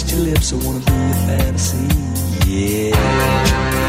Taste your lips, I wanna be your fantasy. Yeah.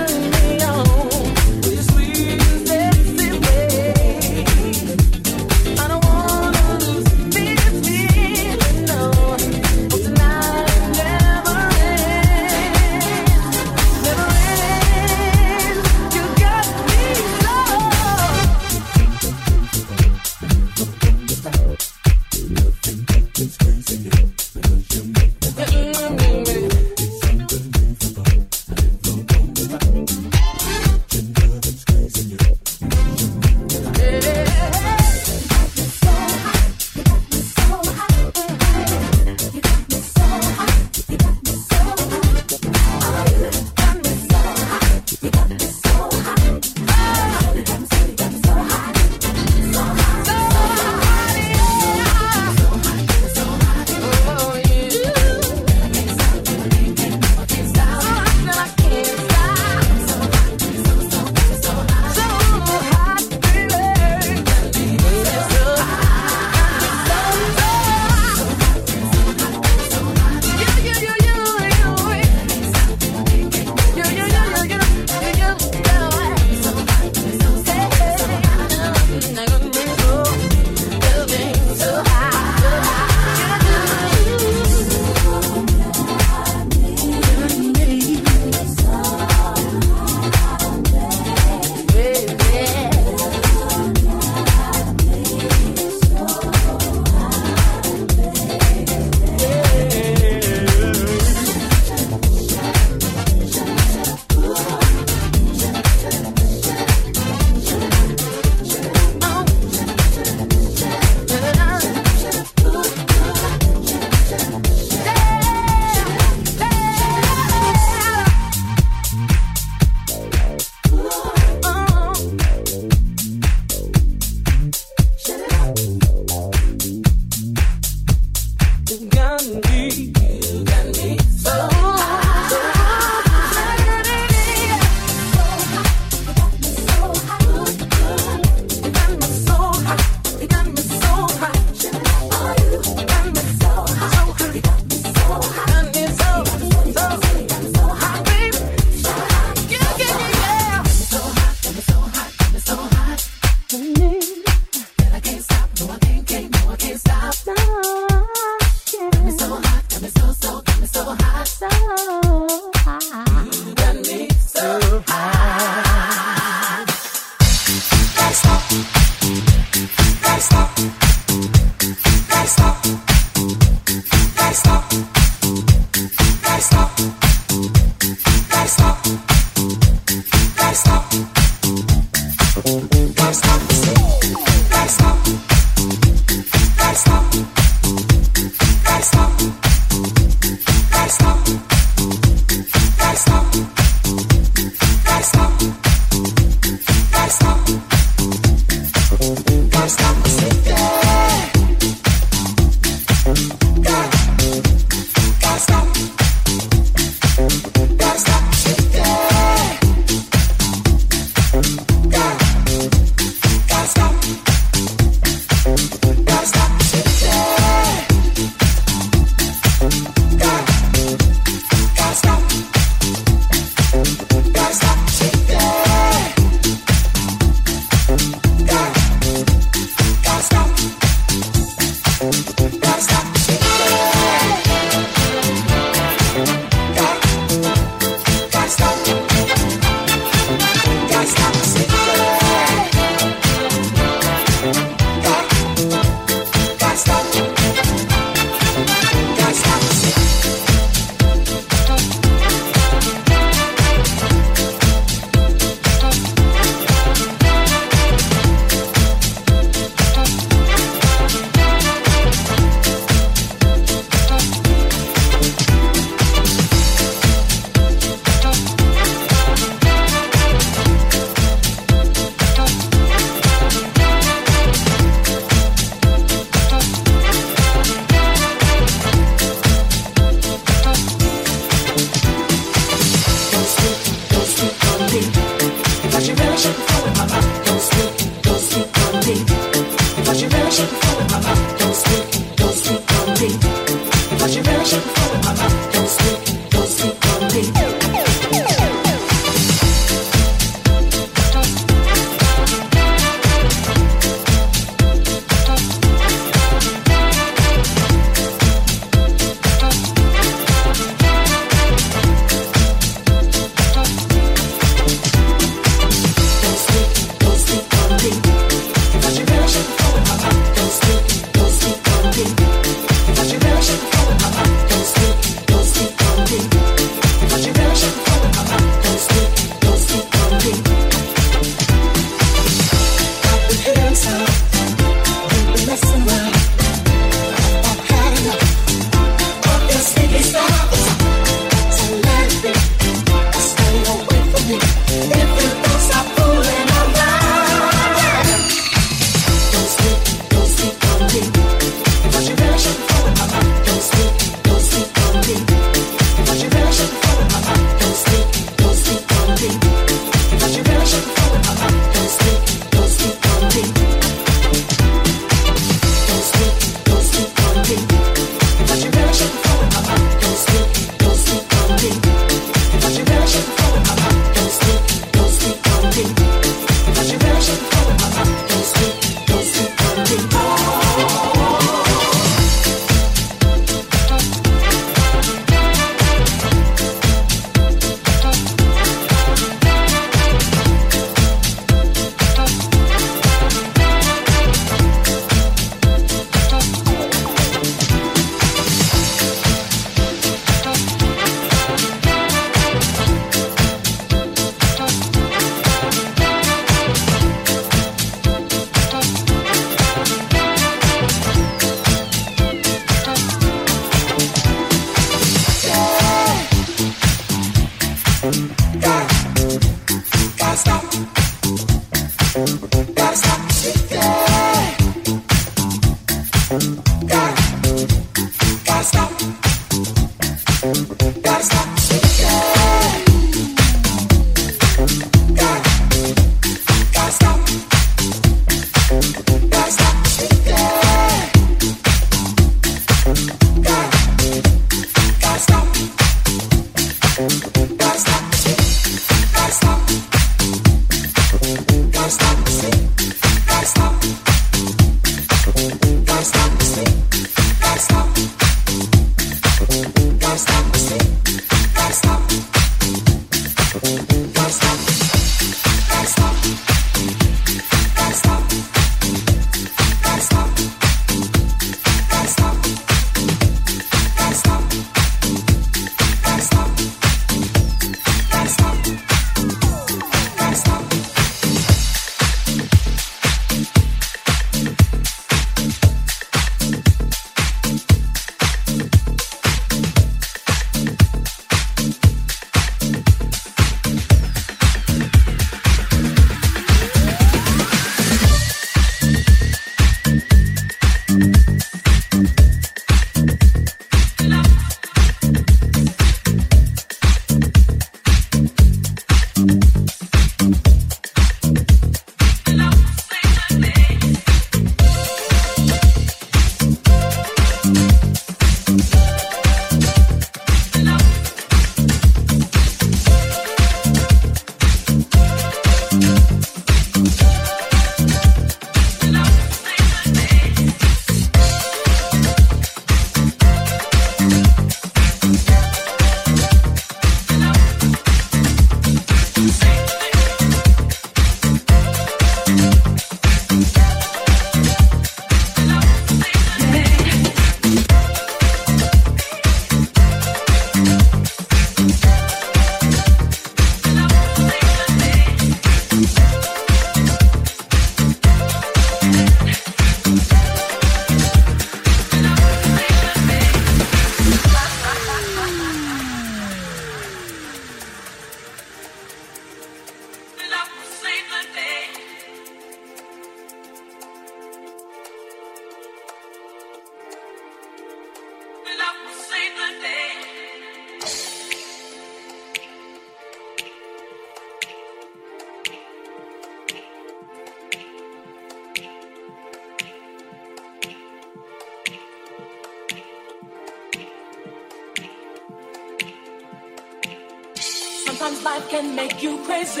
Sometimes life can make you crazy.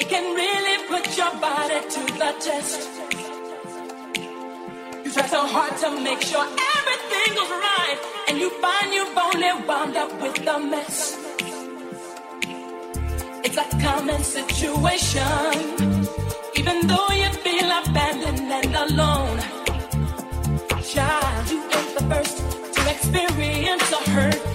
It can really put your body to the test. You try so hard to make sure everything goes right, and you find you've only wound up with a mess. It's a common situation, even though you feel abandoned and alone. Child, you ain't the first to experience a hurt.